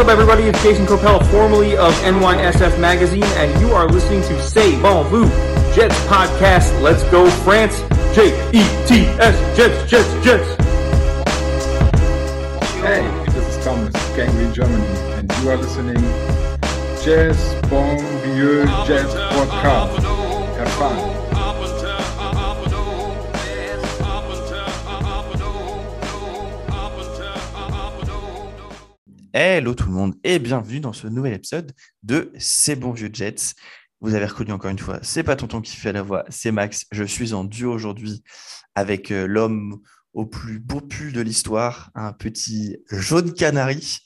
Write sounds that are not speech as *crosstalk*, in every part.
up, everybody? It's Jason Copel, formerly of NYSF Magazine, and you are listening to Say Bon Vous Jets podcast. Let's go, France! J E T S Jets, Jets, Jets. Hey, this is Thomas, Gangly Germany, and you are listening to Jazz Bon Vieux Jazz Podcast. Have fun. Hello tout le monde et bienvenue dans ce nouvel épisode de C'est bon vieux Jets. Vous avez reconnu encore une fois, c'est pas Tonton qui fait la voix, c'est Max. Je suis en duo aujourd'hui avec euh, l'homme au plus beau pu de l'histoire, un petit jaune canari.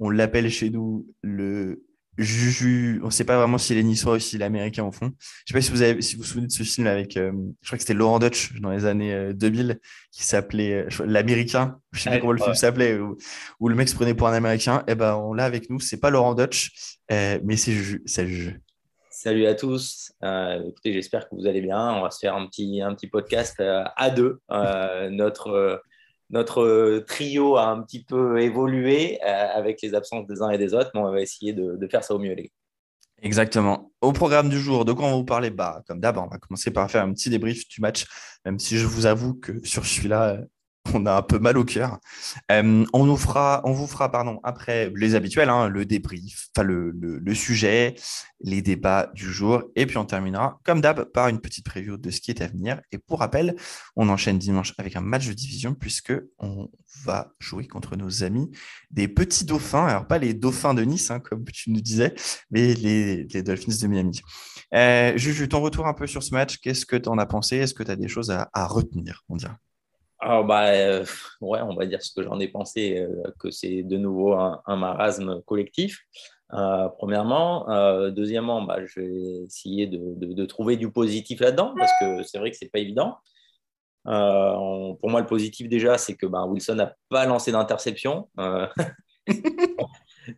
On l'appelle chez nous le Juju, on ne sait pas vraiment si les Niçois ou si les Américains en font. Je ne sais pas si vous, avez, si vous vous souvenez de ce film avec, euh, je crois que c'était Laurent Dutch dans les années 2000, euh, qui s'appelait euh, L'Américain. Je ne sais pas comment le film s'appelait, où, le mec se prenait pour un Américain. Et eh ben, on l'a avec nous. C'est pas Laurent Dutch, mais c'est Juju. Salut Juju. Salut à tous. écoutez, j'espère que vous allez bien. On va se faire un petit, un petit podcast à deux. notre notre euh, trio a un petit peu évolué euh, avec les absences des uns et des autres, mais on va essayer de, faire ça au mieux, les gars. Exactement. Au programme du jour, de quoi on va vous parler bah, Comme d'hab, on va commencer par faire un petit débrief du match, même si je vous avoue que sur celui-là, *laughs* on a un peu mal au cœur. Euh, on, vous fera pardon, après les habituels, hein, le débrief, le, sujet, les débats du jour, et puis on terminera, comme d'hab, par une petite preview de ce qui est à venir. Et pour rappel, on enchaîne dimanche avec un match de division, puisque on va jouer contre nos amis des petits dauphins, alors pas les dauphins de Nice, hein, comme tu nous disais, mais les, les Dolphins de Miami. Euh, Juju, ton retour un peu sur ce match, qu'est-ce que tu en as pensé? Est-ce que tu as des choses à, à retenir, on dirait? Alors, bah, euh, ouais, on va dire ce que j'en ai pensé, euh, que c'est de nouveau un, marasme collectif. Euh, premièrement. deuxièmement, bah, je vais essayer de, trouver du positif là-dedans, parce que c'est vrai que ce n'est pas évident. pour moi, le positif déjà, c'est que bah, Wilson n'a pas lancé d'interception. *laughs*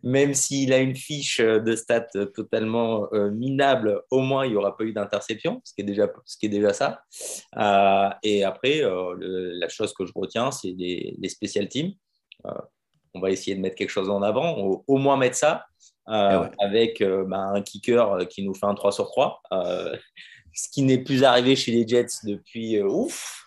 même s'il a une fiche de stats totalement euh, minable, au moins il n'y aura pas eu d'interception, ce, qui est déjà, ce qui est déjà ça. Euh, et après, euh, la chose que je retiens, c'est les, les, special teams. on va essayer de mettre quelque chose en avant, au, moins mettre ça, eh avec bah, un kicker qui nous fait un 3 sur 3, ce qui n'est plus arrivé chez les Jets depuis ouf.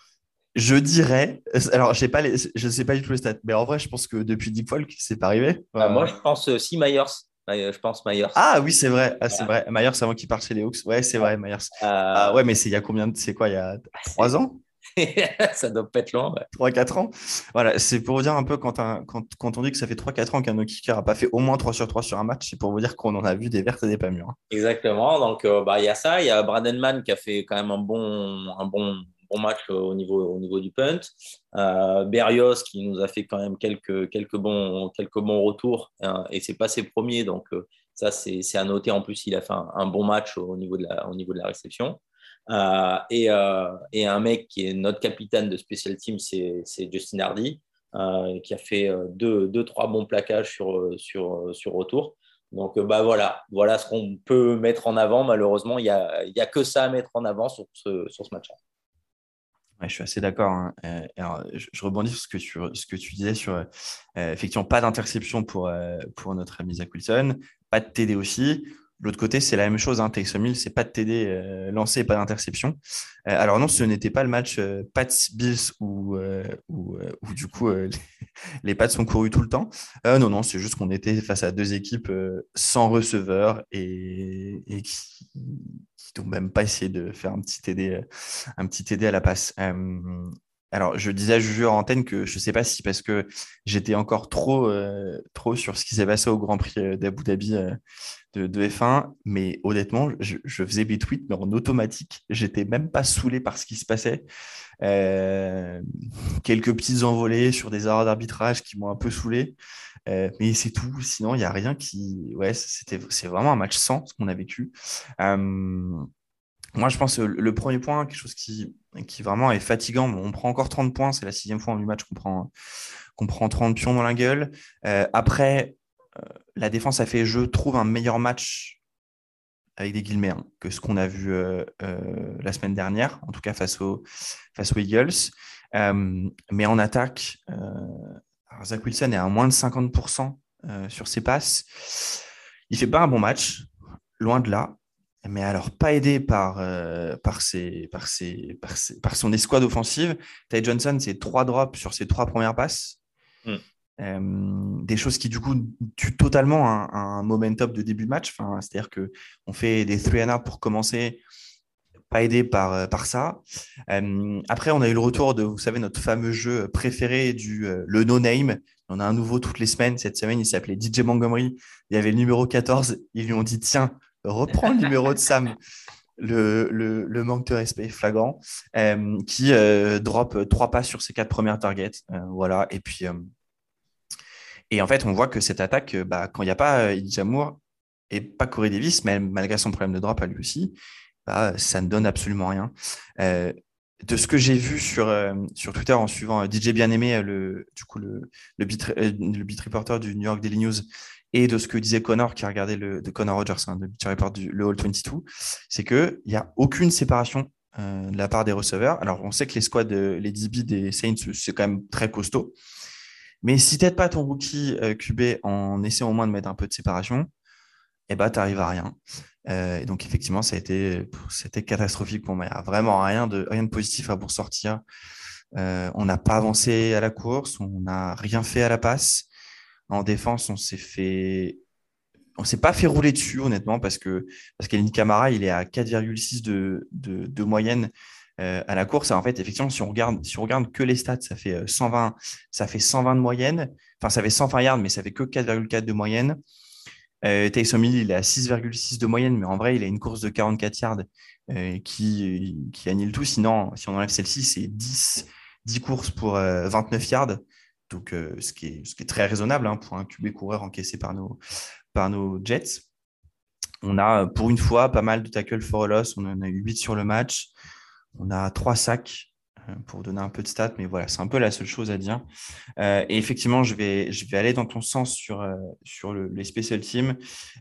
Je dirais, alors je pas je sais pas du tout les stats, mais en vrai, je pense que depuis Deep Folk, c'est pas arrivé. Bah, moi, je pense aussi Myers. Je pense Myers. Ah oui, c'est vrai. Ah, c'est vrai. Myers, avant qu'il parte chez les Hawks. Ouais, c'est vrai, Myers. Euh, ah, ouais, mais c'est il y a combien de... C'est quoi Il y a trois ans? *laughs* Ça doit pas être long. 3-4 ans. Voilà, c'est pour vous dire un peu quand, quand, quand, on dit que ça fait 3-4 ans qu'un no kicker n'a pas fait au moins 3 sur 3 sur un match, c'est pour vous dire qu'on en a vu des vertes et des pas mûres. Hein. Exactement. Donc, euh, bah, il y a ça. Il y a Bradenman qui a fait quand même un bon, un bon bon match au niveau, au niveau du punt. Euh, Berrios qui nous a fait quand même quelques, quelques, bons, quelques bons retours hein, et c'est pas ses premiers, donc euh, ça c'est à noter. En plus, il a fait un, bon match au niveau de la, au niveau de la réception. Euh, et, euh, et, un mec qui est notre capitaine de special team, c'est Justin Hardy, qui a fait deux, deux, trois bons plaquages sur, sur, sur retour. Donc bah voilà, voilà ce qu'on peut mettre en avant. Malheureusement, il n'y a, y a que ça à mettre en avant sur ce, sur ce match-là je suis assez d'accord. Hein. Euh, je, rebondis sur ce que tu, disais sur euh, effectivement pas d'interception pour, euh, pour notre ami Zach Wilson, pas de TD aussi. L'autre côté, c'est la même chose. Hein. C'est pas de TD lancé, pas d'interception. alors non, ce n'était pas le match Pats Bills où, où, du coup *laughs* les, Pats sont courus tout le temps. non, non, c'est juste qu'on était face à deux équipes sans receveur et, et qui, qui n'ont même pas essayé de faire un petit TD, un petit TD à la passe. Euh, alors, je disais à Juju en antenne que je ne sais pas si parce que j'étais encore trop, euh, trop sur ce qui s'est passé au Grand Prix euh, d'Abu Dhabi de, F1, mais honnêtement, je, faisais mes tweets, mais en automatique. J'étais même pas saoulé par ce qui se passait. quelques petites envolées sur des erreurs d'arbitrage qui m'ont un peu saoulé. mais c'est tout. Sinon, il n'y a rien qui. Ouais, c'était, c'est vraiment un match sans ce qu'on a vécu. Moi, je pense que le premier point, quelque chose qui, qui vraiment est fatigant, on prend encore 30 points, c'est la sixième fois en 8 matchs qu'on prend, qu'on prend 30 pions dans la gueule. Euh, après, euh, la défense a fait, je trouve, un meilleur match avec des guillemets hein, que ce qu'on a vu euh, la semaine dernière, en tout cas face, face aux Eagles. mais en attaque, Zach Wilson est à moins de 50% sur ses passes. Il fait pas un bon match, loin de là. Mais alors, pas aidé par, par, ses, par, ses, par, par, son escouade offensive. Ty Johnson, c'est trois drops sur ses trois premières passes. Mm. Euh, des choses qui du coup tuent totalement un, momentum de début de match. Enfin, C'est-à-dire qu'on fait des three and out pour commencer, pas aidé par, euh, par ça. Euh, après, on a eu le retour de, vous savez, notre fameux jeu préféré du le no-name. On a un nouveau toutes les semaines. Cette semaine, il s'appelait DJ Montgomery. Il y avait le numéro 14. Ils lui ont dit, tiens, reprends le numéro de Sam. Le, manque de respect flagrant, qui drop trois passes sur ses quatre premières targets. voilà. Et puis, et en fait, on voit que cette attaque, euh, bah, quand il n'y a pas Idjamour euh, et pas Corey Davis, mais malgré son problème de drop à lui aussi, bah, ça ne donne absolument rien. Euh, de ce que j'ai vu sur, sur Twitter en suivant DJ Bien-Aimé, le, du coup, le, le beat reporter du New York Daily News, et de ce que disait Connor, qui a regardé le, de Connor Rogers, hein, beat report le All 22, c'est qu'il n'y a aucune séparation de la part des receveurs. Alors, on sait que les squads, les DB des Saints, c'est quand même très costaud. Mais si tu n'aides pas ton rookie euh, QB en essayant au moins de mettre un peu de séparation, eh ben, tu n'arrives à rien. Euh, donc, effectivement, ça a été, c'était catastrophique pour moi. Il n'y a vraiment rien de, de positif à pour sortir. Euh, on n'a pas avancé à la course, on n'a rien fait à la passe. En défense, on s'est fait. On s'est pas fait rouler dessus, honnêtement, parce que parce Camara, il est à 4,6 de, de, de, moyenne euh, à la course. En fait, effectivement, si on regarde, si on regarde que les stats, ça fait 120, euh, ça fait 120 de moyenne. Enfin, ça fait 120 yards, mais ça fait que 4,4 de moyenne. Euh, Taysom Hill, il est à 6,6 de moyenne, mais en vrai, il a une course de 44 yards euh, qui, qui annule tout. Sinon, si on enlève celle-ci, c'est 10, 10 courses pour 29 yards. Donc, ce, qui est, ce qui est très raisonnable hein, pour un QB coureur encaissé par nos, Jets. On a pour une fois pas mal de tackles for loss. On en a eu 8 sur le match. On a trois sacs euh, pour donner un peu de stats, mais voilà, c'est un peu la seule chose à dire. Euh, et effectivement, je vais, aller dans ton sens sur, euh, sur les special teams.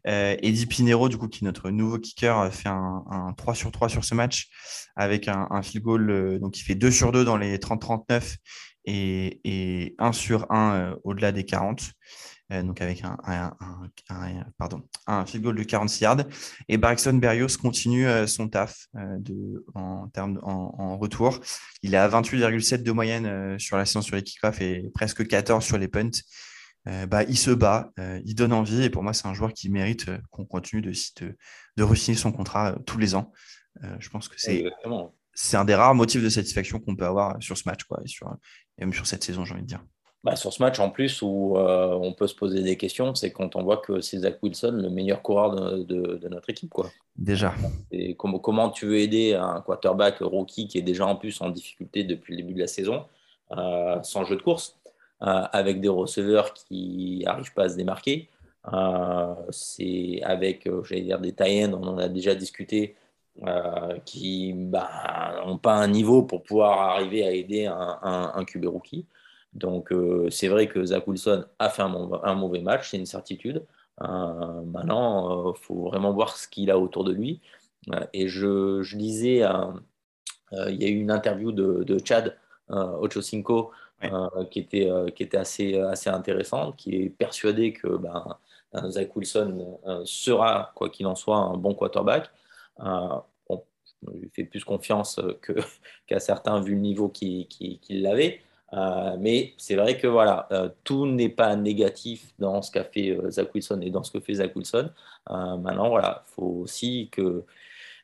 Eddie Pinero, du coup, qui est notre nouveau kicker, fait un, 3 sur 3 sur ce match avec un, un field goal, donc il fait 2 sur 2 dans les 30-39 et, et 1 sur 1 au-delà des 40. Euh, donc avec un, pardon, un field goal de 46 yards. Et Braxton Berrios continue euh, son taf euh, en, en, retour. Il est à 28,7 de moyenne sur la séance sur les kick-offs et presque 14 sur les punts. bah, il se bat, il donne envie et pour moi c'est un joueur qui mérite qu'on continue de, de, de signer son contrat tous les ans. je pense que c'est c'est un des rares motifs de satisfaction qu'on peut avoir sur ce match quoi, et, sur, et même sur cette saison j'ai envie de dire. Bah, sur ce match, en plus, où euh, on peut se poser des questions, c'est quand on voit que c'est Zach Wilson, le meilleur coureur de, notre équipe. Quoi. Déjà. Et comment, comment tu veux aider un quarterback rookie qui est déjà en plus en difficulté depuis le début de la saison, euh, sans jeu de course, euh, avec des receveurs qui n'arrivent pas à se démarquer C'est avec, j'allais dire, des tie on en a déjà discuté, qui n'ont bah, pas un niveau pour pouvoir arriver à aider un, un, un QB rookie. Donc, euh, c'est vrai que Zach Wilson a fait un, mauvais match, c'est une certitude. Euh, maintenant, il euh, faut vraiment voir ce qu'il a autour de lui. et je, je lisais, il y a eu une interview de, de Chad Ochocinco qui, était, qui était assez, assez intéressante, qui est persuadé que ben, Zach Wilson sera, quoi qu'il en soit, un bon quarterback. Bon, je lui fais plus confiance *laughs* qu'à certains vu le niveau qu'il avait. Euh, mais c'est vrai que voilà, euh, tout n'est pas négatif dans ce qu'a fait euh, Zach Wilson et dans ce que fait Zach Wilson. maintenant, voilà, il faut aussi que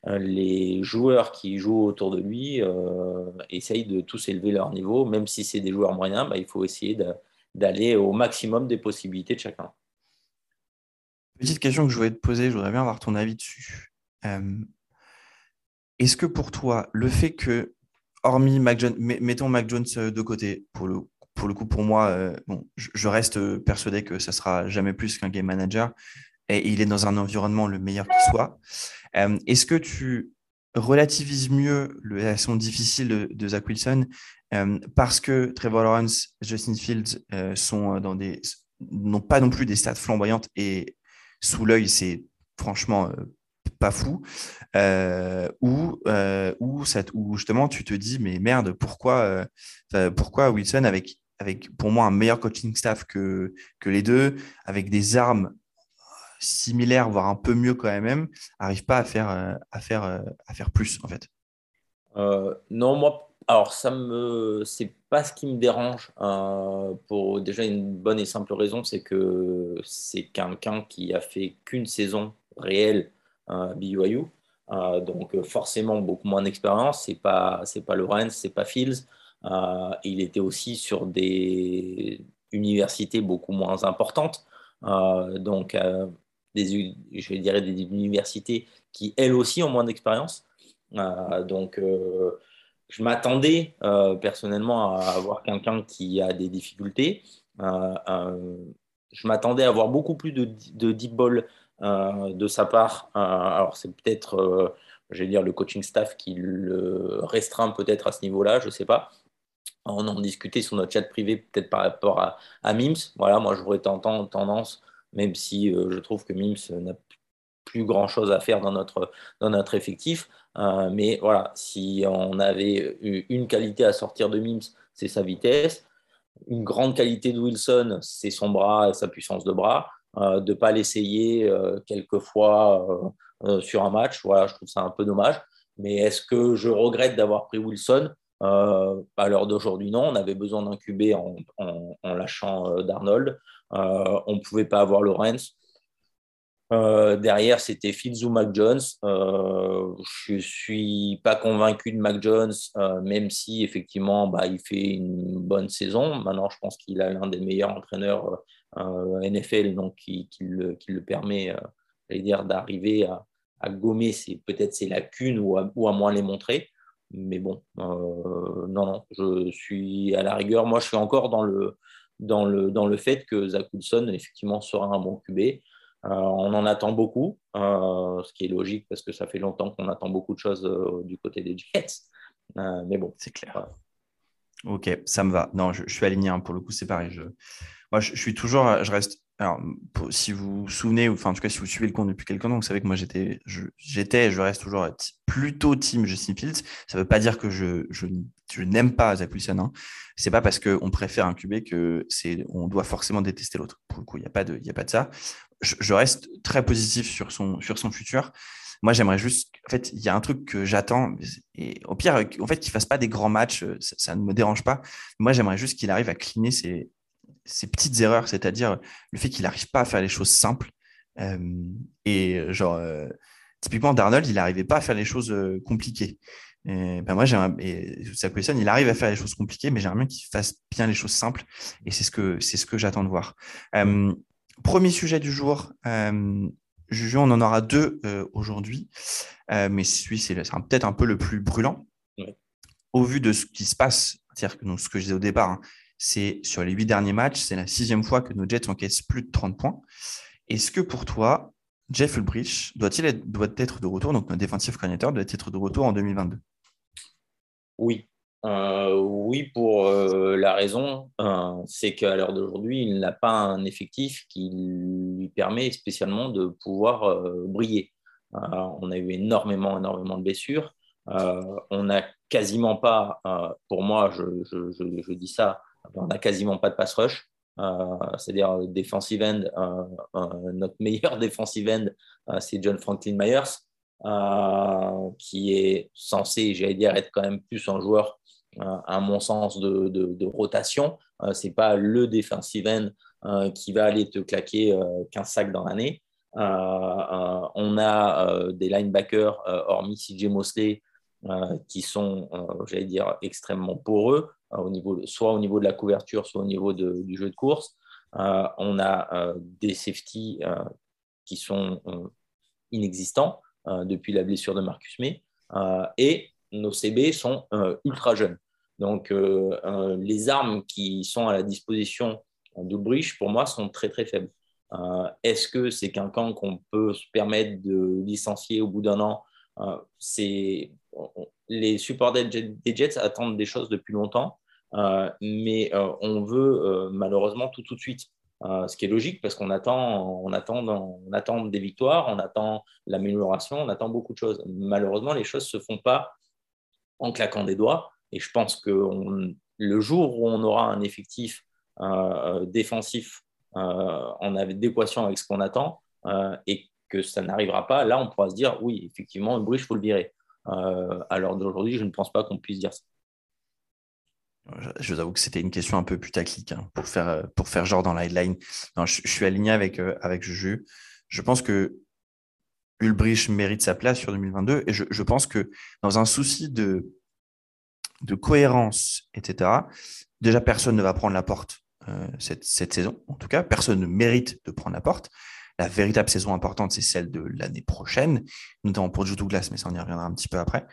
les joueurs qui jouent autour de lui essayent de tous élever leur niveau, même si c'est des joueurs moyens, bah, il faut essayer d'aller au maximum des possibilités de chacun. Petite question que je voulais te poser, je voudrais bien avoir ton avis dessus. Est-ce que pour toi, le fait que hormis Mac Jones, mettons Mac Jones euh, de côté, pour le, pour le coup, pour moi, euh, bon, je, reste euh, persuadé que ça sera jamais plus qu'un game manager et il est dans un environnement le meilleur qui soit. Est-ce que tu relativises mieux la saison difficile de, Zach Wilson parce que Trevor Lawrence, Justin Fields sont dans des n'ont pas non plus des stats flamboyantes et sous l'œil, c'est franchement pas fou, euh, ou euh, où, justement tu te dis mais merde pourquoi euh, pourquoi Wilson avec avec pour moi un meilleur coaching staff que, que les deux, avec des armes similaires, voire un peu mieux quand même, n'arrive pas à faire, à, faire, à faire plus en fait? Non, moi, alors ça me, c'est pas ce qui me dérange pour déjà une bonne et simple raison, c'est que c'est quelqu'un qui a fait qu'une saison réelle BYU. Euh, donc euh, forcément beaucoup moins d'expérience. C'est pas c'est pas Lorenz, c'est pas Fields. Euh, il était aussi sur des universités beaucoup moins importantes. donc des, je dirais des universités qui elles aussi ont moins d'expérience. donc je m'attendais personnellement à avoir quelqu'un qui a des difficultés. je m'attendais à avoir beaucoup plus de, de deep ball de sa part. Euh, alors, c'est peut-être, euh, je dire, le coaching staff qui le restreint peut-être à ce niveau-là, je ne sais pas. On en discutait sur notre chat privé, peut-être par rapport à, Mims. Voilà, moi, j'aurais tendance, même si je trouve que Mims n'a plus grand-chose à faire dans notre, dans notre effectif. mais voilà, si on avait une qualité à sortir de Mims, c'est sa vitesse. Une grande qualité de Wilson, c'est son bras et sa puissance de bras. Euh, de ne pas l'essayer euh, quelquefois euh, sur un match. Voilà, je trouve ça un peu dommage. Mais est-ce que je regrette d'avoir pris Wilson? À l'heure d'aujourd'hui, non. On avait besoin QB en, en, lâchant d'Arnold. on ne pouvait pas avoir Lorenz. derrière, c'était Fields ou Mac Jones. je ne suis pas convaincu de Mac Jones, même si effectivement bah, il fait une bonne saison. Maintenant, je pense qu'il a l'un des meilleurs entraîneurs NFL donc, qui, le, permet euh, d'arriver à, gommer peut-être ses lacunes ou à, moins les montrer. Mais bon, euh, non, non, je suis à la rigueur. Moi, je suis encore dans le, dans le, dans le fait que Zach Wilson, effectivement, sera un bon QB. Euh, on en attend beaucoup, ce qui est logique parce que ça fait longtemps qu'on attend beaucoup de choses du côté des Jets. mais bon, c'est clair. Ok, ça me va. Non, je, suis aligné. Hein. Pour le coup, c'est pareil. Je, moi, je, suis toujours, je reste. Alors, si vous vous souvenez, ou enfin, en tout cas, si vous suivez le compte depuis quelques temps, vous savez que moi, j'étais, j'étais, je reste toujours plutôt team Justin Fields. Ça ne veut pas dire que je, je, n'aime pas Zach Wilson. Hein. C'est pas parce qu'on préfère un QB que c'est, on doit forcément détester l'autre. Pour le coup, il n'y a pas de, il a pas de ça. Je, reste très positif sur son, sur son futur. Moi, j'aimerais juste, en fait, il y a un truc que j'attends, et au pire, en fait, qu'il fasse pas des grands matchs, ça, ça ne me dérange pas. Moi, j'aimerais juste qu'il arrive à cleaner ses, ces petites erreurs, c'est-à-dire le fait qu'il n'arrive pas à faire les choses simples. Euh, et genre, euh, typiquement, Darnold, il n'arrivait pas à faire les choses euh, compliquées. Et, ben moi, et question, il arrive à faire les choses compliquées, mais j'aimerais bien qu'il fasse bien les choses simples. Et c'est ce que, c'est ce que j'attends de voir. premier sujet du jour. Juju, on en aura deux aujourd'hui, mais celui, c'est peut-être un peu le plus brûlant. Au vu de ce qui se passe, c'est-à-dire que ce que je disais au départ, hein, c'est sur les huit derniers matchs, c'est la sixième fois que nos Jets encaissent plus de 30 points. Est-ce que pour toi, Jeff Ulbrich doit-il être, doit être de retour, donc notre défensif coordinateur doit être de retour en 2022 Oui. Euh, oui, pour euh, la raison, euh, c'est qu'à l'heure d'aujourd'hui, il n'a pas un effectif qui lui permet spécialement de pouvoir briller. on a eu énormément, énormément de blessures. on n'a quasiment pas, pour moi, je dis ça, on n'a quasiment pas de pass rush. Euh, c'est-à-dire euh, defensive end, euh, notre *laughs* meilleur defensive end, c'est John Franklin Myers, qui est censé, j'allais dire, être quand même plus un joueur, à mon sens, de, de, rotation. c'est pas le defensive end qui va aller te claquer 15 sacs dans l'année. on a des linebackers, hormis CJ Mosley, qui sont, j'allais dire, extrêmement poreux. Euh, au niveau, soit au niveau de la couverture, soit au niveau du jeu de course. Euh, on a euh, des safety qui sont inexistants depuis la blessure de Marcus May. et nos CB sont ultra jeunes. Donc, les armes qui sont à la disposition d'Ulbrich, pour moi, sont très, très faibles. Est-ce que c'est quelqu'un qu'on peut se permettre de licencier au bout d'un an? Les supporters des Jets attendent des choses depuis longtemps. Euh, mais euh, on veut euh, malheureusement tout de suite. ce qui est logique parce qu'on attend, on attend, on attend des victoires, on attend l'amélioration, on attend beaucoup de choses. Malheureusement, les choses ne se font pas en claquant des doigts. Et je pense qu'on le jour où on aura un effectif défensif en adéquation avec ce qu'on attend et que ça n'arrivera pas, là, on pourra se dire oui, effectivement, une il faut le virer. à l'heure d'aujourd'hui, je ne pense pas qu'on puisse dire ça. Je vous avoue que c'était une question un peu putaclic hein, pour, faire, pour faire genre dans la headline. je, suis aligné avec, avec Juju. Je pense que Ulbrich mérite sa place sur 2022 et je, je pense que dans un souci de, de cohérence, etc., déjà personne ne va prendre la porte euh, cette, cette, saison. En tout cas, personne ne mérite de prendre la porte. La véritable saison importante, c'est celle de l'année prochaine, notamment pour Joe Douglas, mais ça on y reviendra un petit peu après.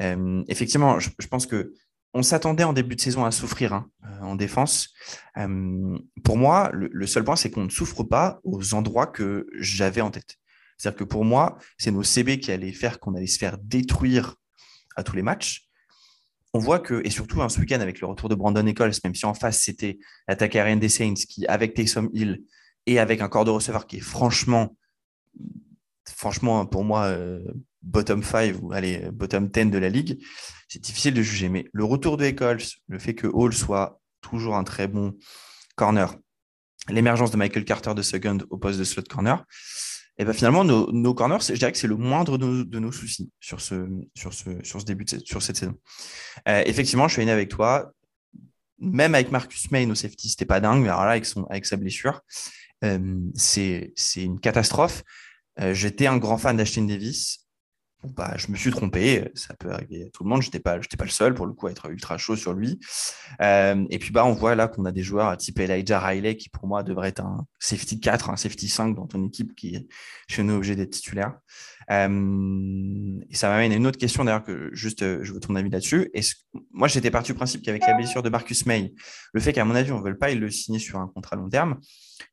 Euh, effectivement, je, pense que on s'attendait en début de saison à souffrir hein, euh, en défense. Euh, pour moi, le, seul point, c'est qu'on ne souffre pas aux endroits que j'avais en tête. C'est-à-dire que pour moi, c'est nos CB qui allaient faire qu'on allait se faire détruire à tous les matchs on voit que, et surtout hein, ce week-end avec le retour de Brandon Nichols, même si en face c'était l'attaque aérienne des Saints qui, avec Taysom Hill et avec un corps de receveur qui est franchement, franchement pour moi, euh, bottom 5 ou allez, bottom 10 de la ligue, c'est difficile de juger. Mais le retour de Nichols, le fait que Hall soit toujours un très bon corner, l'émergence de Michael Carter de second au poste de slot corner, et ben finalement, nos, corners, je dirais que c'est le moindre de nos, soucis sur ce, sur ce, sur ce début, de, sur cette saison. Euh, effectivement, je suis aligné avec toi. Même avec Marcus May, au safety, c'était pas dingue, mais alors là, avec, son, avec sa blessure, euh, c'est une catastrophe. Euh, j'étais un grand fan d'Ashton Davis bah, je me suis trompé, ça peut arriver à tout le monde, je n'étais pas, le seul pour le coup à être ultra chaud sur lui. Euh, et puis bah, on voit là qu'on a des joueurs type Elijah Riley qui pour moi devrait être un safety 4, un safety 5 dans ton équipe qui est chez nous obligé d'être titulaire. Euh, et ça m'amène à une autre question d'ailleurs que juste euh, je veux ton avis là-dessus. Moi j'étais parti du principe qu'avec la blessure de Marcus May, le fait qu'à mon avis on ne veut pas le signer sur un contrat long terme,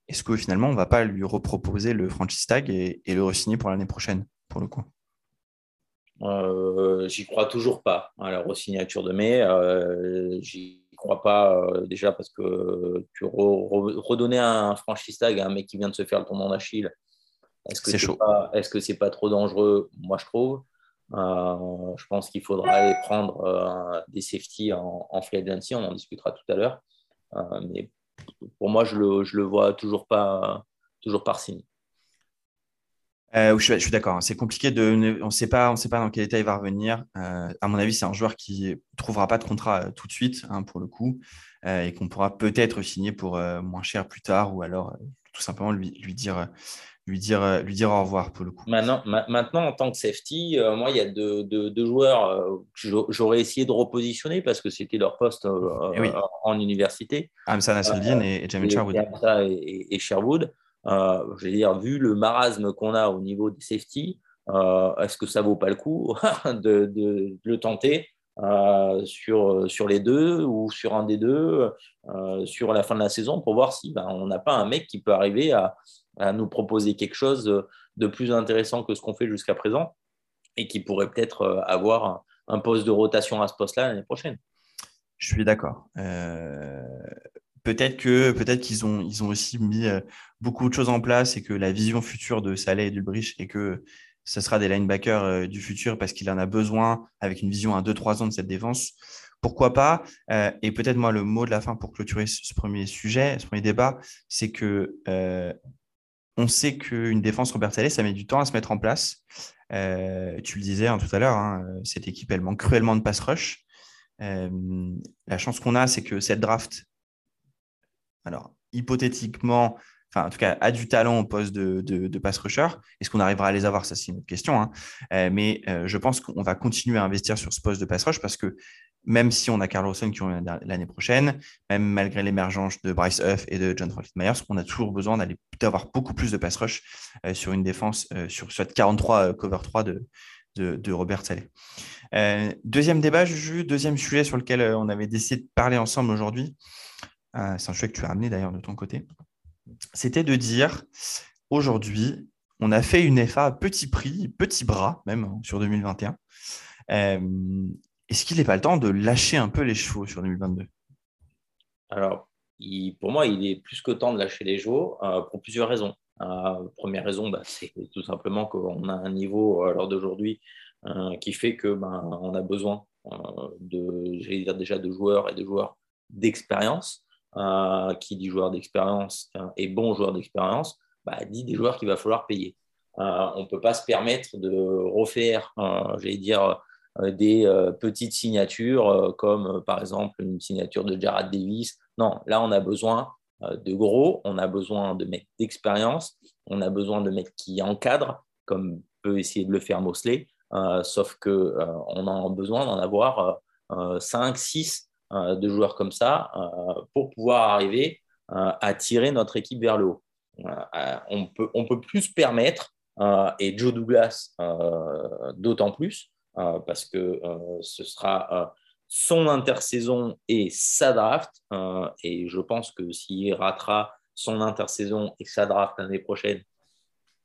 est-ce que finalement on ne va pas lui reproposer le franchise tag et, et le re-signer pour l'année prochaine pour le coup? Euh, j'y crois toujours pas à la re-signature de mai. Euh, j'y crois pas euh, déjà parce que tu redonner un franchise tag à un mec qui vient de se faire le tournant d'Achille. Est-ce que c'est chaud Est-ce que c'est pas trop dangereux? Moi, je trouve. je pense qu'il faudra aller prendre des safety en, en free agency. On en discutera tout à l'heure. mais pour moi, je le, je le vois toujours pas, toujours par signe. Euh, je, suis, d'accord. Hein. C'est compliqué de. On ne sait pas, on sait pas dans quel état il va revenir. Euh, à mon avis, c'est un joueur qui ne trouvera pas de contrat euh, tout de suite, hein, pour le coup, et qu'on pourra peut-être signer pour moins cher plus tard, ou alors tout simplement lui, lui dire. Lui dire, lui dire au revoir pour le coup. Maintenant, maintenant en tant que safety, moi, il y a deux, deux, joueurs que j'aurais essayé de repositionner parce que c'était leur poste eh en université. Amsa Nasruddin et, et Jamie Sherwood. et, et Sherwood. Euh, je veux dire, vu le marasme qu'on a au niveau des safety, euh, est-ce que ça vaut pas le coup *laughs* de, le tenter euh, sur, sur les deux ou sur un des deux sur la fin de la saison pour voir si ben, on n'a pas un mec qui peut arriver à, nous proposer quelque chose de plus intéressant que ce qu'on fait jusqu'à présent et qui pourrait peut-être avoir un, poste de rotation à ce poste-là l'année prochaine. Je suis d'accord. Peut-être que peut-être qu'ils ont ils ont aussi mis euh, beaucoup de choses en place et que la vision future de Saleh et Dulbrich est que ce sera des linebackers euh, du futur parce qu'il en a besoin avec une vision à 2-3 ans de cette défense. Pourquoi pas euh, Et peut-être moi le mot de la fin pour clôturer ce premier sujet, ce premier débat, c'est que on sait qu'une défense Robert Saleh, ça met du temps à se mettre en place. tu le disais hein, tout à l'heure, hein, cette équipe elle manque cruellement de pass rush. la chance qu'on a, c'est que cette draft alors, hypothétiquement, enfin, en tout cas, a du talent au poste de, de, pass rusher. Est-ce qu'on arrivera à les avoir? Ça, c'est une autre question. Hein. Euh, mais euh, je pense qu'on va continuer à investir sur ce poste de pass rush parce que même si on a Carlson qui ont l'année prochaine, même malgré l'émergence de Bryce Huff et de John Myers, on a toujours besoin d'aller d'avoir beaucoup plus de pass rush euh, sur une défense, sur cette 43 cover 3 de, de, Robert Saleh. deuxième débat, Juju, deuxième sujet sur lequel on avait décidé de parler ensemble aujourd'hui. Euh, c'est un sujet que tu as amené d'ailleurs de ton côté, c'était de dire aujourd'hui, on a fait une FA à petit prix, petit bras même hein, sur 2021. Euh, est-ce qu'il n'est pas le temps de lâcher un peu les chevaux sur 2022 Alors, pour moi, il est plus que temps de lâcher les chevaux euh, pour plusieurs raisons. première raison, bah, c'est tout simplement qu'on a un niveau à l'heure d'aujourd'hui qui fait que ben, on a besoin de, déjà de joueurs et de joueurs d'expérience. Qui dit joueur d'expérience et bon joueur d'expérience, bah, dit des joueurs qu'il va falloir payer. on ne peut pas se permettre de refaire, j'allais dire, des petites signatures comme par exemple une signature de Jared Davis. Non, là on a besoin de gros, on a besoin de mecs d'expérience, on a besoin de mecs qui encadrent, comme peut essayer de le faire Mosley, euh, sauf qu'on euh, on a besoin d'en avoir 5, euh, 6 de joueurs comme ça pour pouvoir arriver à tirer notre équipe vers le haut. on peut, on peut plus se permettre, et Joe Douglas d'autant plus, parce que ce sera son intersaison et sa draft. et je pense que s'il ratera son intersaison et sa draft l'année prochaine,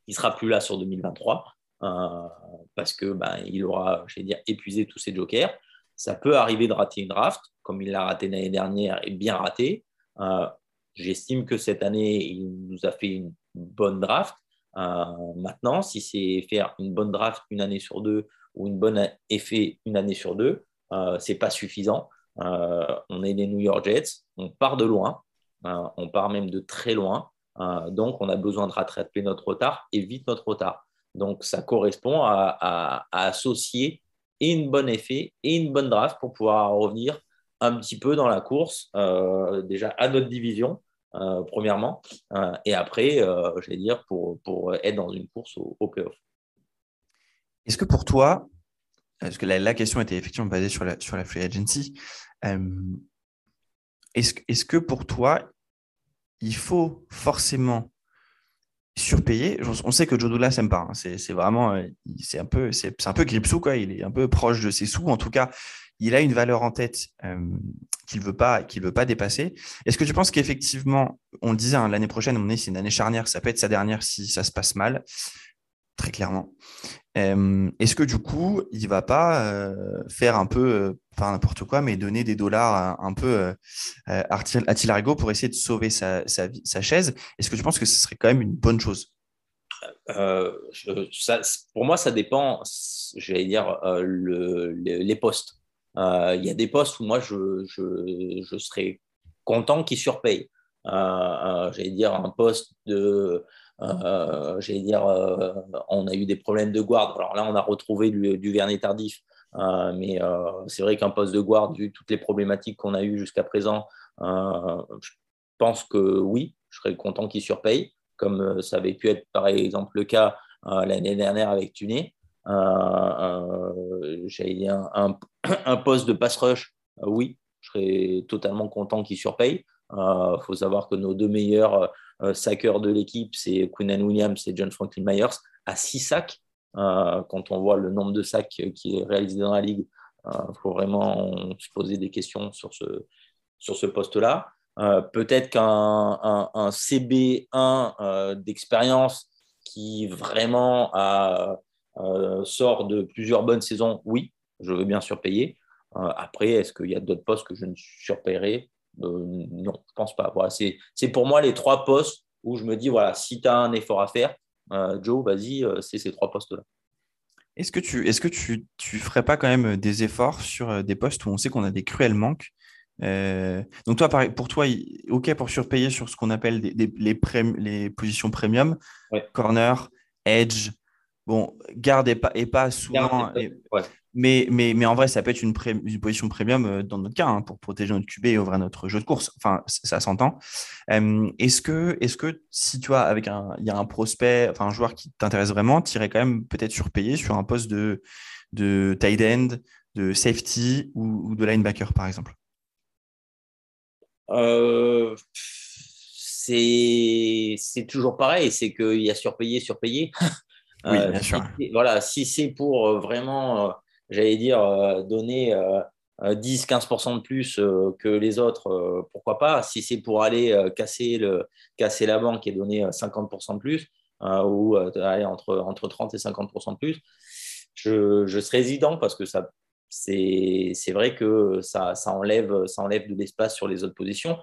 il sera plus là sur 2023. Euh, parce que ben, il aura, épuisé tous ses jokers. Ça peut arriver de rater une draft, comme il l'a raté l'année dernière et bien raté. Euh, j'estime que cette année, il nous a fait une bonne draft. Euh, maintenant, si c'est faire une bonne draft une année sur deux ou une bonne effet une année sur deux, euh, c'est pas suffisant. on est les New York Jets, on part de loin, on part même de très loin. donc, on a besoin de rattraper notre retard et vite notre retard. Donc, ça correspond à, associer et une bonne effet et une bonne draft pour pouvoir revenir un petit peu dans la course, euh, déjà à notre division, euh, premièrement, euh, et après, je vais dire, pour, pour, être dans une course au, au playoff. Est-ce que pour toi, parce que la, question était effectivement basée sur la, sur la free agency, est-ce est que pour toi, il faut forcément surpayé. On sait que Joe Douglas n'aime pas. Hein. C'est vraiment, c'est un peu, c'est un peu quoi. Il est un peu proche de ses sous. En tout cas, il a une valeur en tête euh, qu'il veut pas, qu'il veut pas dépasser. Est-ce que tu penses qu'effectivement, on le disait hein, l'année prochaine, on est, c'est une année charnière, ça peut être sa dernière si ça se passe mal? Très clairement. Euh, est-ce que du coup, il va pas euh, faire un peu, enfin n'importe quoi, mais donner des dollars un, peu à Tilarigo pour essayer de sauver sa, chaise? Est-ce que tu penses que ce serait quand même une bonne chose? Pour moi, ça dépend, j'allais dire, les postes. Il y a des postes où moi, je, je serais content qu'ils surpayent. j'allais dire, un poste de euh, j'allais dire, euh, on a eu des problèmes de garde. Alors là, on a retrouvé du, vernis tardif. Euh, mais c'est vrai qu'un poste de garde, vu toutes les problématiques qu'on a eues jusqu'à présent, je pense que oui, je serais content qu'il surpaye, comme ça avait pu être par exemple le cas l'année dernière avec Tuné. J'allais dire un, un, poste de pass rush, oui, je serais totalement content qu'il surpaye. Il faut savoir que nos deux meilleurs euh, sacker de l'équipe, c'est Quinnan Williams et John Franklin Myers, à 6 sacs. Euh, quand on voit le nombre de sacs qui est réalisé dans la ligue, il euh, faut vraiment se poser des questions sur ce, sur ce poste-là. Peut-être qu'un un, CB1 d'expérience qui vraiment sort de plusieurs bonnes saisons, oui, je veux bien surpayer. après, est-ce qu'il y a d'autres postes que je ne surpayerai? Euh, non, je pense pas. Voilà, c'est pour moi les trois postes où je me dis, voilà, si tu as un effort à faire, euh, Joe, vas-y, euh, c'est ces trois postes-là. Est-ce que tu est que tu, tu ferais pas quand même des efforts sur des postes où on sait qu'on a des cruels manques? Donc toi, pour toi, ok pour surpayer sur ce qu'on appelle les, les, positions premium, corner, edge, bon, garde et pas, et pas souvent. Mais, mais, mais en vrai, ça peut être une, une position premium euh, dans notre cas hein, pour protéger notre QB et ouvrir notre jeu de course. Enfin, ça s'entend. Euh, est-ce que, est que si tu vois, avec un, il y a un prospect, enfin un joueur qui t'intéresse vraiment, tu irais quand même peut-être surpayer sur un poste de, de tight end, de safety ou, de linebacker, par exemple? Euh, C'est toujours pareil, c'est qu'il y a surpayé, surpayé. Oui, bien sûr. voilà, si c'est pour vraiment j'allais dire, euh, donner 10-15% euh, de plus euh, que les autres, pourquoi pas. Si c'est pour aller casser, le, casser la banque et donner 50% de plus, ou aller entre, entre 30 et 50% de plus, je, je serais hésitant parce que ça, c'est vrai que ça, ça, enlève, ça enlève de l'espace sur les autres positions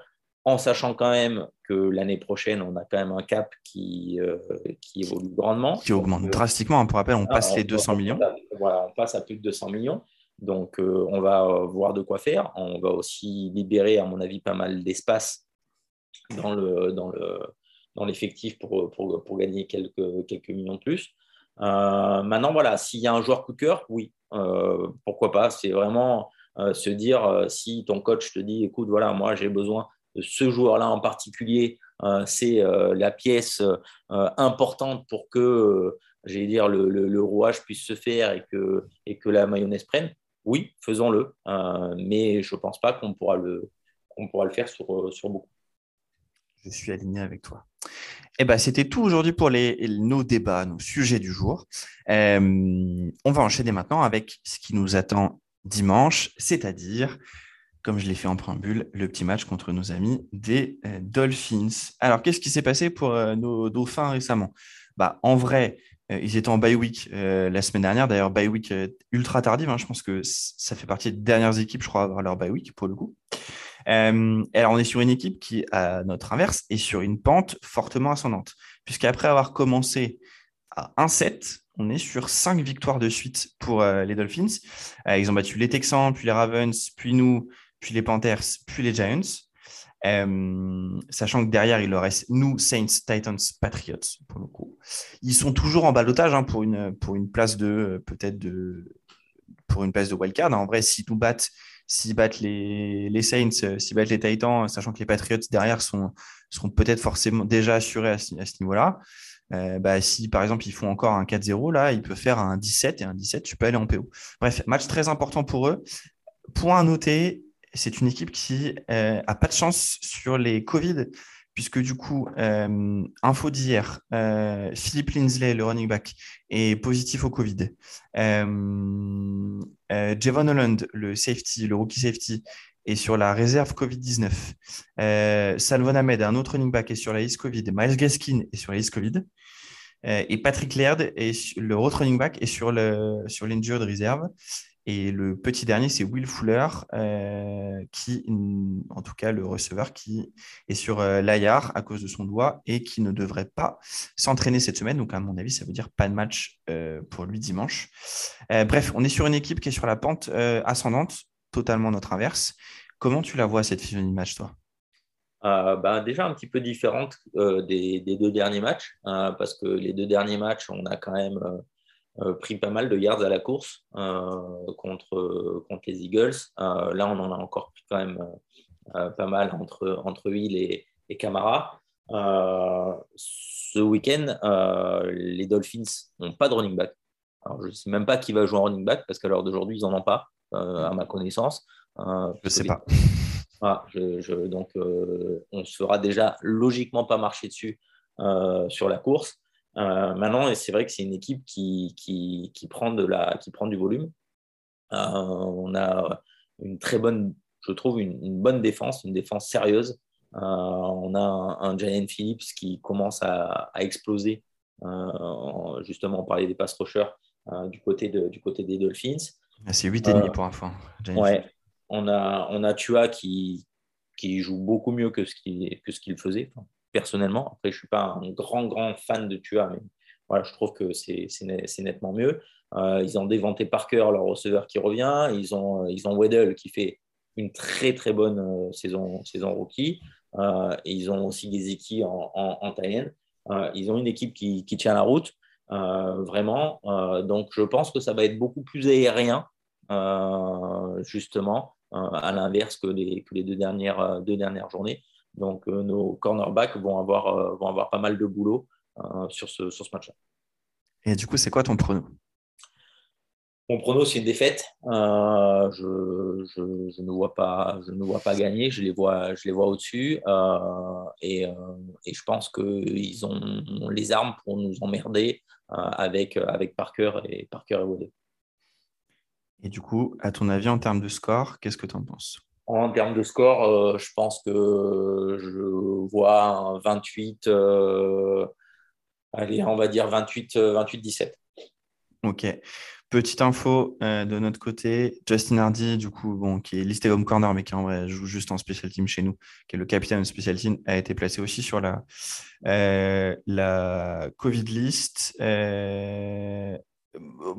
en sachant quand même que l'année prochaine, on a quand même un cap qui, euh, qui évolue grandement. Qui augmente drastiquement. Hein, pour rappel, on passe les 200 millions. Voilà, on passe à plus de 200 millions. Donc, on va voir de quoi faire. On va aussi libérer, à mon avis, pas mal d'espace dans le, dans le, dans l'effectif pour, gagner quelques, millions de plus. Euh, maintenant, voilà, s'il y a un joueur coup de cœur, oui, euh, pourquoi pas. C'est vraiment euh, se dire si ton coach te dit, écoute, voilà, moi j'ai besoin de ce joueur-là en particulier, c'est la pièce importante pour que, j'allais dire, le, rouage puisse se faire et que, et que la mayonnaise prenne. Oui, faisons-le, mais je ne pense pas qu'on pourra le, qu'on pourra le faire sur, sur beaucoup. Je suis aligné avec toi. Eh ben, c'était tout aujourd'hui pour les, nos débats, nos sujets du jour. Euh, on va enchaîner maintenant avec ce qui nous attend dimanche, c'est-à-dire, comme je l'ai fait en préambule, le petit match contre nos amis des euh, Dolphins. Alors, qu'est-ce qui s'est passé pour euh, nos dauphins récemment? Bah, En vrai, ils étaient en bye week la semaine dernière. D'ailleurs, bye week ultra tardive. Hein. Je pense que ça fait partie des dernières équipes, je crois, à avoir leur bye week pour le coup. Euh, alors, on est sur une équipe qui, à notre inverse, est sur une pente fortement ascendante. Puisqu'après avoir commencé à 1-7, on est sur 5 victoires de suite pour euh, les Dolphins. Euh, ils ont battu les Texans, puis les Ravens, puis nous, puis les Panthers, puis les Giants. Sachant que derrière, il leur reste nous, Saints, Titans, Patriots, pour le coup. Ils sont toujours en balotage hein, pour, une, place de, peut-être de, pour une place de wildcard. En vrai, s'ils nous battent, s'ils battent les, Saints, euh, s'ils battent les Titans, sachant que les Patriots derrière sont, seront peut-être forcément déjà assurés à ce, niveau-là. Euh, bah, si par exemple ils font encore un 4-0, là, ils peuvent faire un 17 et un 17, tu peux aller en PO. Bref, match très important pour eux. Point à noter, c'est une équipe qui euh, a pas de chance sur les Covid puisque du coup, euh, info d'hier, euh, Philippe Linsley, le running back, est positif au Covid. Javon Holland, le le rookie safety, est sur la réserve Covid-19. Euh, Salvon Ahmed, un autre running back, est sur la liste Covid. Miles Gaskin est sur la liste Covid. et Patrick Laird, le autre running back, est sur l'injured sur de réserve. Et le petit dernier, c'est Will Fuller, euh, qui, en tout cas, le receveur qui est sur euh, à cause de son doigt et qui ne devrait pas s'entraîner cette semaine. Donc, à mon avis, ça veut dire pas de match euh, pour lui dimanche. Euh, bref, on est sur une équipe qui est sur la pente ascendante, totalement notre inverse. Comment tu la vois, cette fusion de match, toi bah, déjà un petit peu différente des, deux derniers matchs, hein, parce que les deux derniers matchs, on a quand même pris pas mal de yards à la course euh, contre, contre les Eagles. Euh, là, on en a encore pris quand même pas mal entre, entre Hill et, et Camara. ce week-end, les Dolphins n'ont pas de running back. Alors, je ne sais même pas qui va jouer en running back parce qu'à l'heure d'aujourd'hui, ils n'en ont pas, à ma connaissance. je ne sais pas. *laughs* Ah, je, donc, on se fera déjà logiquement pas marcher dessus sur la course. Euh, maintenant, c'est vrai que c'est une équipe qui, qui, qui, prend de la, qui prend du volume. Euh, on a une très bonne, je trouve, une, bonne défense, une défense sérieuse. Euh, on a un, Giant Phillips qui commence à, exploser. justement, on parlait des pass rushers du, côté de, du côté des Dolphins. Ah, c'est 8,5 pour info. Ouais. On a, on a Tua qui, qui joue beaucoup mieux que ce qu'il faisait personnellement. Après, je ne suis pas un grand, grand fan de Tua, mais voilà, je trouve que c'est nettement mieux. Euh, ils ont déventé Parker, leur receveur qui revient. Ils ont, euh, ils ont Weddle qui fait une très, très bonne euh, saison, saison rookie. ils ont aussi des équipes en, en, ils ont une équipe qui, qui tient la route, vraiment. donc, je pense que ça va être beaucoup plus aérien, justement, à l'inverse que les, que les deux, dernières, deux dernières journées. Donc, euh, nos cornerbacks vont avoir, euh, vont avoir pas mal de boulot euh, sur ce, sur ce match-là. Et du coup, c'est quoi ton prono? Mon prono, c'est une défaite. je, je, je, ne vois pas, je ne vois pas gagner. Je les vois, je les vois au-dessus. et, et, je pense qu'ils ont les armes pour nous emmerder avec, avec Parker et Parker et Woodley. Et du coup, à ton avis, en termes de score, qu'est-ce que tu en penses? En termes de score, euh, je pense que je vois un 28, euh, allez, on va dire 28, 28-17. Euh, ok. Petite info de notre côté, Justin Hardy, du coup, bon, qui est listé comme corner, mais qui en vrai joue juste en special team chez nous, qui est le capitaine de special team, a été placé aussi sur la, la Covid list.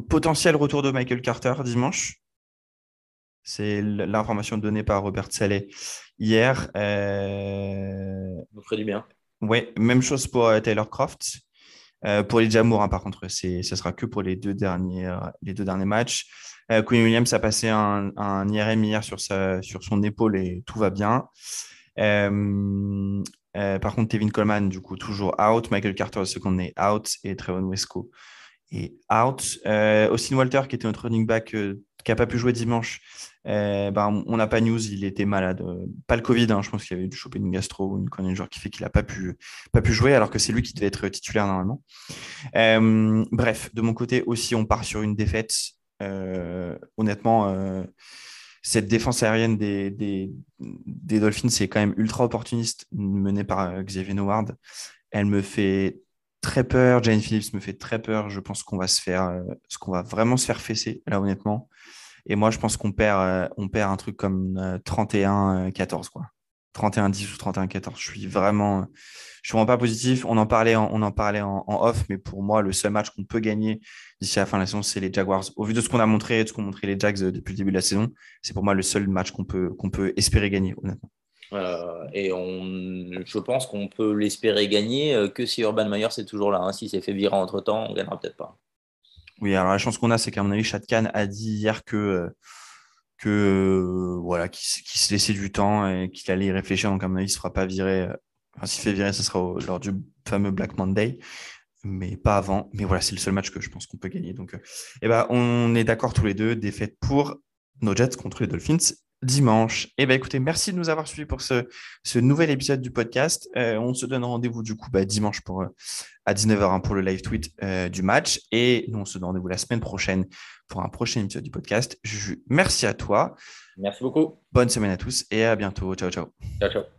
potentiel retour de Michael Carter dimanche. C'est l'information donnée par Robert Saleh hier. Euh... Vous ferait du bien. Oui, même chose pour euh, Taylor Croft. Euh, pour les Jamour, hein, par contre, ce sera que pour les deux derniers, les deux derniers matchs. Euh, Queen Williams a passé un, un, IRM hier sur, sa, sur son épaule et tout va bien. par contre, Kevin Coleman, du coup, toujours out. Michael Carter, ce qu'on est out. Et Trevon Wesco est out. Austin Walter, qui était notre running back qui n'a pas pu jouer dimanche, euh, ben, on n'a pas news, il était malade. Euh, pas le Covid, hein, je pense qu'il avait dû choper une gastro ou une connerie genre qui fait qu'il n'a pas pu, pas pu jouer alors que c'est lui qui devait être titulaire normalement. Euh, bref, de mon côté aussi, on part sur une défaite. honnêtement, cette défense aérienne des, des, des Dolphins, c'est quand même ultra opportuniste, menée par Xavier Howard. Elle me fait très peur. Jane Phillips me fait très peur. Je pense qu'on va se faire, va vraiment se faire fesser là, honnêtement. Et moi, je pense qu'on perd, euh, un truc comme 31-14, euh, quoi. 31-10 ou 31-14. Je suis vraiment, je suis vraiment pas positif. On en parlait, en, on en parlait en, off, mais pour moi, le seul match qu'on peut gagner d'ici à la fin de la saison, c'est les Jaguars. Au vu de ce qu'on a montré, de ce qu'ont montré les Jags euh, depuis le début de la saison, c'est pour moi le seul match qu'on peut, qu'on peut espérer gagner, honnêtement. Et on, je pense qu'on peut l'espérer gagner que si Urban Meyer c'est toujours là. Hein. Si c'est fait virer entre temps, on gagnera peut-être pas. Oui, alors la chance qu'on a, c'est qu'à mon avis, Chatkan a dit hier que, euh, que euh, voilà, qu'il se laissait du temps et qu'il allait y réfléchir. Donc, à mon avis, il ne se fera pas virer. Euh, enfin, s'il fait virer, ce sera lors du fameux Black Monday, mais pas avant. Mais voilà, c'est le seul match que je pense qu'on peut gagner. Donc, eh ben, on est d'accord tous les deux. Défaite pour nos Jets contre les Dolphins dimanche. Eh bien, écoutez, merci de nous avoir suivis pour ce, ce nouvel épisode du podcast. Euh, on se donne rendez-vous du coup bah, dimanche pour, euh, à 19h hein, pour le live tweet euh, du match. Et nous, on se donne rendez-vous la semaine prochaine pour un prochain épisode du podcast. merci à toi. Merci beaucoup. Bonne semaine à tous et à bientôt. Ciao, ciao. Ciao, ciao.